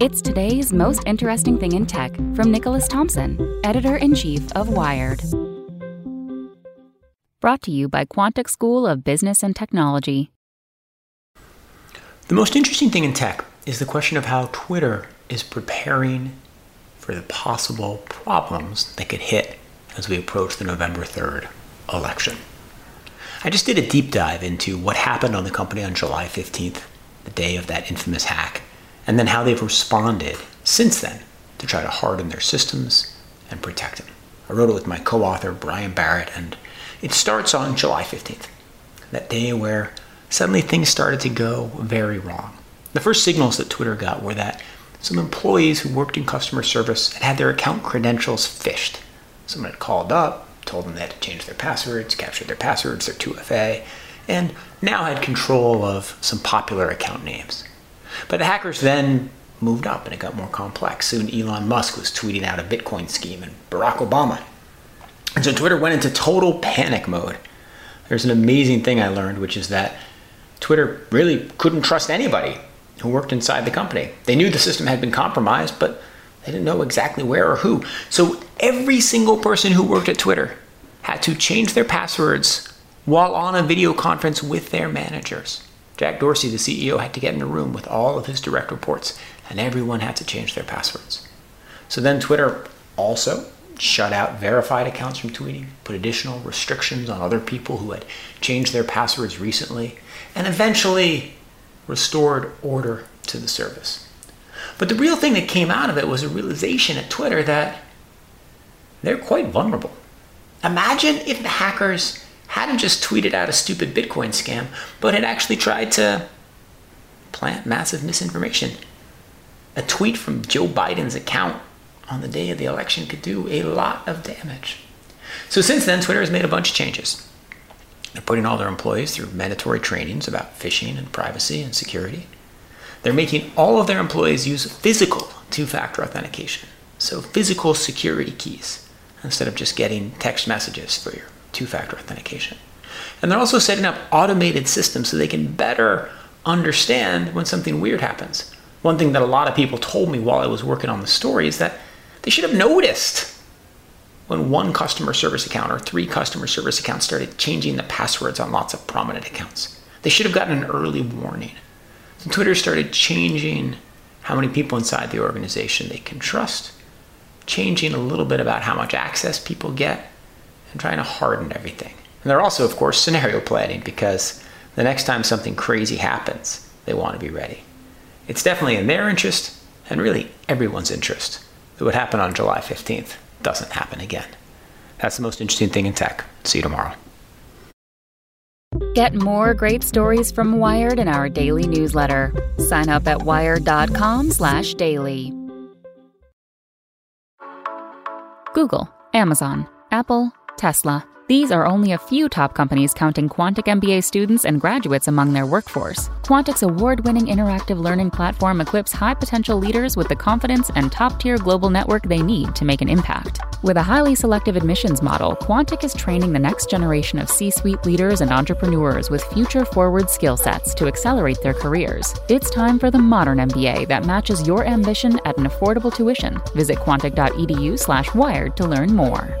It's today's most interesting thing in tech from Nicholas Thompson, editor in chief of Wired. Brought to you by Quantic School of Business and Technology. The most interesting thing in tech is the question of how Twitter is preparing for the possible problems that could hit as we approach the November 3rd election. I just did a deep dive into what happened on the company on July 15th, the day of that infamous hack, and then how they've responded since then to try to harden their systems and protect them. I wrote it with my co author, Brian Barrett, and it starts on July 15th, that day where suddenly things started to go very wrong. The first signals that Twitter got were that some employees who worked in customer service had had their account credentials phished. Someone had called up, told them they had to change their passwords, capture their passwords, their 2FA, and now had control of some popular account names. But the hackers then moved up and it got more complex. Soon Elon Musk was tweeting out a Bitcoin scheme and Barack Obama and so Twitter went into total panic mode. There's an amazing thing I learned, which is that Twitter really couldn't trust anybody who worked inside the company. They knew the system had been compromised, but they didn't know exactly where or who. So every single person who worked at Twitter had to change their passwords while on a video conference with their managers. Jack Dorsey, the CEO, had to get in a room with all of his direct reports, and everyone had to change their passwords. So then Twitter also shut out verified accounts from tweeting, put additional restrictions on other people who had changed their passwords recently, and eventually restored order to the service. But the real thing that came out of it was a realization at Twitter that they're quite vulnerable. Imagine if the hackers hadn't just tweeted out a stupid Bitcoin scam, but had actually tried to plant massive misinformation. A tweet from Joe Biden's account on the day of the election could do a lot of damage. So since then, Twitter has made a bunch of changes. They're putting all their employees through mandatory trainings about phishing and privacy and security. They're making all of their employees use physical two factor authentication, so physical security keys, instead of just getting text messages for your two factor authentication. And they're also setting up automated systems so they can better understand when something weird happens. One thing that a lot of people told me while I was working on the story is that they should have noticed when one customer service account or three customer service accounts started changing the passwords on lots of prominent accounts. They should have gotten an early warning. So Twitter started changing how many people inside the organization they can trust, changing a little bit about how much access people get, and trying to harden everything. And they're also, of course, scenario planning because the next time something crazy happens, they want to be ready. It's definitely in their interest and really everyone's interest that what happened on July 15th doesn't happen again. That's the most interesting thing in tech. See you tomorrow. Get more great stories from Wired in our daily newsletter. Sign up at wired.com/daily. Google, Amazon, Apple, Tesla, These are only a few top companies counting Quantic MBA students and graduates among their workforce. Quantic's award winning interactive learning platform equips high potential leaders with the confidence and top tier global network they need to make an impact. With a highly selective admissions model, Quantic is training the next generation of C suite leaders and entrepreneurs with future forward skill sets to accelerate their careers. It's time for the modern MBA that matches your ambition at an affordable tuition. Visit quantic.edu slash wired to learn more.